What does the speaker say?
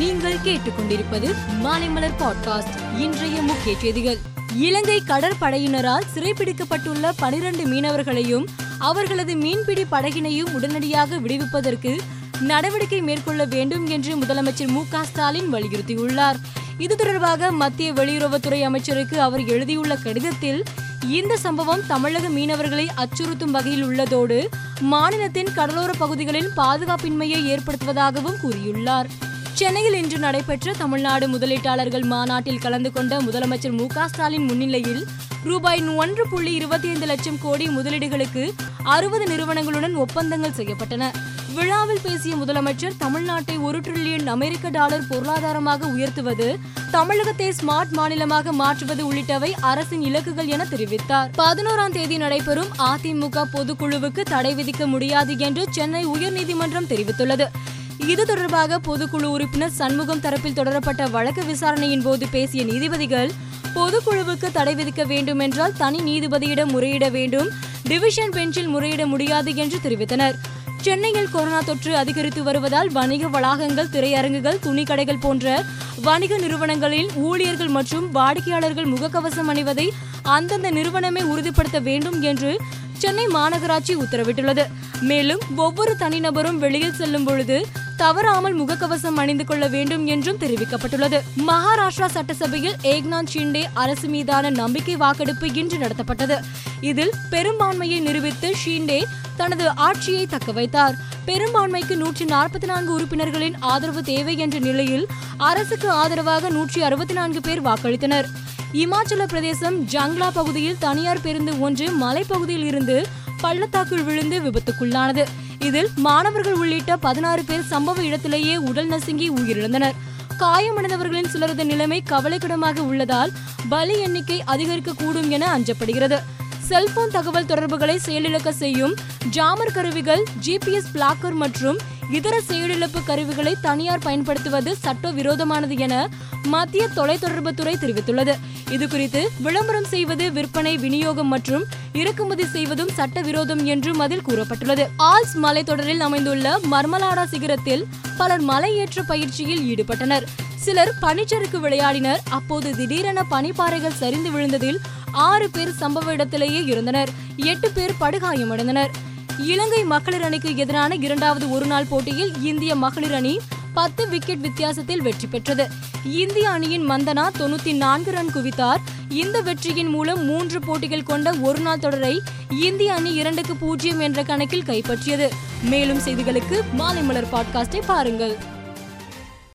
நீங்கள் கேட்டுக்கொண்டிருப்பது மாலைமலர் பாட்காஸ்ட். இன்றைய முக்கிய செய்திகள். இலங்கை கடற்படையினரால் சிறைப்பிடிக்கப்பட்டுள்ள பனிரண்டு மீனவர்களையும் அவர்களது மீன்பிடி படகினையும் உடனடியாக விடுவிப்பதற்கு நடவடிக்கை மேற்கொள்ள வேண்டும் என்று முதலமைச்சர் மு க ஸ்டாலின் வலியுறுத்தியுள்ளார். இது தொடர்பாக மத்திய வெளியுறவுத்துறை அமைச்சருக்கு அவர் எழுதியுள்ள கடிதத்தில் இந்த சம்பவம் தமிழக மீனவர்களை அச்சுறுத்தும் வகையில் உள்ளதோடு மாநிலத்தின் கடலோர பகுதிகளில் பாதுகாப்பின்மையை ஏற்படுத்துவதாகவும் கூறியுள்ளார். சென்னையில் இன்று நடைபெற்ற தமிழ்நாடு முதலீட்டாளர்கள் மாநாட்டில் கலந்து கொண்ட முதலமைச்சர் மு ஸ்டாலின் முன்னிலையில் ரூபாய் ஒன்று புள்ளி இருபத்தி ஐந்து லட்சம் கோடி முதலீடுகளுக்கு அறுபது நிறுவனங்களுடன் ஒப்பந்தங்கள் செய்யப்பட்டன. விழாவில் பேசிய முதலமைச்சர் தமிழ்நாட்டை ஒரு டிரில்லியன் அமெரிக்க டாலர் பொருளாதாரமாக உயர்த்துவது தமிழகத்தை ஸ்மார்ட் மாநிலமாக மாற்றுவது உள்ளிட்டவை அரசின் இலக்குகள் என தெரிவித்தார். பதினோராம் தேதி நடைபெறும் அதிமுக பொதுக்குழுவுக்கு தடை விதிக்க முடியாது என்று சென்னை உயர்நீதிமன்றம் தெரிவித்துள்ளது. இது தொடர்பாக பொதுக்குழு உறுப்பினர் சண்முகம் தரப்பில் தொடரப்பட்ட வழக்கு விசாரணையின் போது பேசிய நீதிபதிகள் பொதுக்குழுவுக்கு தடை விதிக்க வேண்டும் என்றால் தனி நீதிபதியிடம் முறையிட வேண்டும் டிவிஷன் பெஞ்சில் முறையிட முடியாது என்று தெரிவித்தனர். சென்னையில் கொரோனா தொற்று அதிகரித்து வருவதால் வணிக வளாகங்கள் திரையரங்குகள் துணிக்கடைகள் போன்ற வணிக நிறுவனங்களில் ஊழியர்கள் மற்றும் வாடிக்கையாளர்கள் முகக்கவசம் அணிவதை அந்தந்த நிறுவனமே உறுதிப்படுத்த வேண்டும் என்று சென்னை மாநகராட்சி உத்தரவிட்டுள்ளது. மேலும் ஒவ்வொரு தனிநபரும் வெளியில் செல்லும் பொழுது தவறாமல் முகக்கவசம் அணிந்து கொள்ள வேண்டும் என்றும் தெரிவிக்கப்பட்டுள்ளது. மகாராஷ்டிரா சட்டசபையில் ஏக்நாத் ஷிண்டே அரசு மீதான நம்பிக்கை வாக்கெடுப்பு இன்று நடத்தப்பட்டது. இதில் பெரும்பான்மையை நிரூபித்து ஷிண்டே தனது ஆட்சியை தக்கவைத்தார் பெரும்பான்மைக்கு நூற்றி நாற்பத்தி நான்கு உறுப்பினர்களின் ஆதரவு தேவை என்ற நிலையில் அரசுக்கு ஆதரவாக நூற்றி அறுபத்தி நான்கு பேர் வாக்களித்தனர். இமாச்சல பிரதேசம் ஜங்லா பகுதியில் தனியார் பேருந்து ஒன்று மலைப்பகுதியில் இருந்து பள்ளத்தாக்கில் விழுந்து விபத்துக்குள்ளானது. இதில் மாணவர்கள் உள்ளிட்ட பதினாறு பேர் சம்பவ இடத்திலேயே உடல் நசுங்கி உயிரிழந்தனர். காயமடைந்தவர்களின் சிலரது நிலைமை கவலைக்கிடமாக உள்ளதால் பலி எண்ணிக்கை அதிகரிக்க கூடும் என அஞ்சப்படுகிறது. செல்போன் தகவல் தொடர்புகளை செயலிழக்க செய்யும் ஜாமர் கருவிகள் ஜிபிஎஸ் பிளாக்கர் மற்றும் இதர செயலிழப்பு கருவிகளை தனியார் பயன்படுத்துவது சட்டவிரோதமானது என மத்திய தொலைத்தொடர்புத்துறை தெரிவித்துள்ளது. இதுகுறித்து விளம்பரம் செய்வது விற்பனை விநியோகம் மற்றும் இறக்குமதி செய்வதும் சட்டவிரோதம் என்றும் அதில் கூறப்பட்டுள்ளது. ஆல்ஸ் மலைத்தொடரில் அமைந்துள்ள மர்மலாடா சிகரத்தில் பலர் மலையேற்ற பயிற்சியில் ஈடுபட்டனர். சிலர் பனிச்சறுக்கு விளையாடினர். அப்போது திடீரென பனிப்பாறைகள் சரிந்து விழுந்ததில் ஆறு பேர் சம்பவ இடத்திலேயே இருந்தனர் எட்டு பேர் படுகாயமடைந்தனர். இலங்கை மகளிர் அணிக்கு எதிரான இரண்டாவது ஒருநாள் போட்டியில் இந்திய மகளிர் அணி பத்து விக்கெட் வித்தியாசத்தில் வெற்றி பெற்றது. இந்திய அணியின் மந்தனா தொண்ணூத்தி நான்கு ரன் குவித்தார். இந்த வெற்றியின் மூலம் மூன்று போட்டிகள் கொண்ட ஒருநாள் தொடரை இந்திய அணி இரண்டுக்கு பூஜ்ஜியம் என்ற கணக்கில் கைப்பற்றியது. மேலும் செய்திகளுக்கு மாலை மலர் பாட்காஸ்டை பாருங்கள்.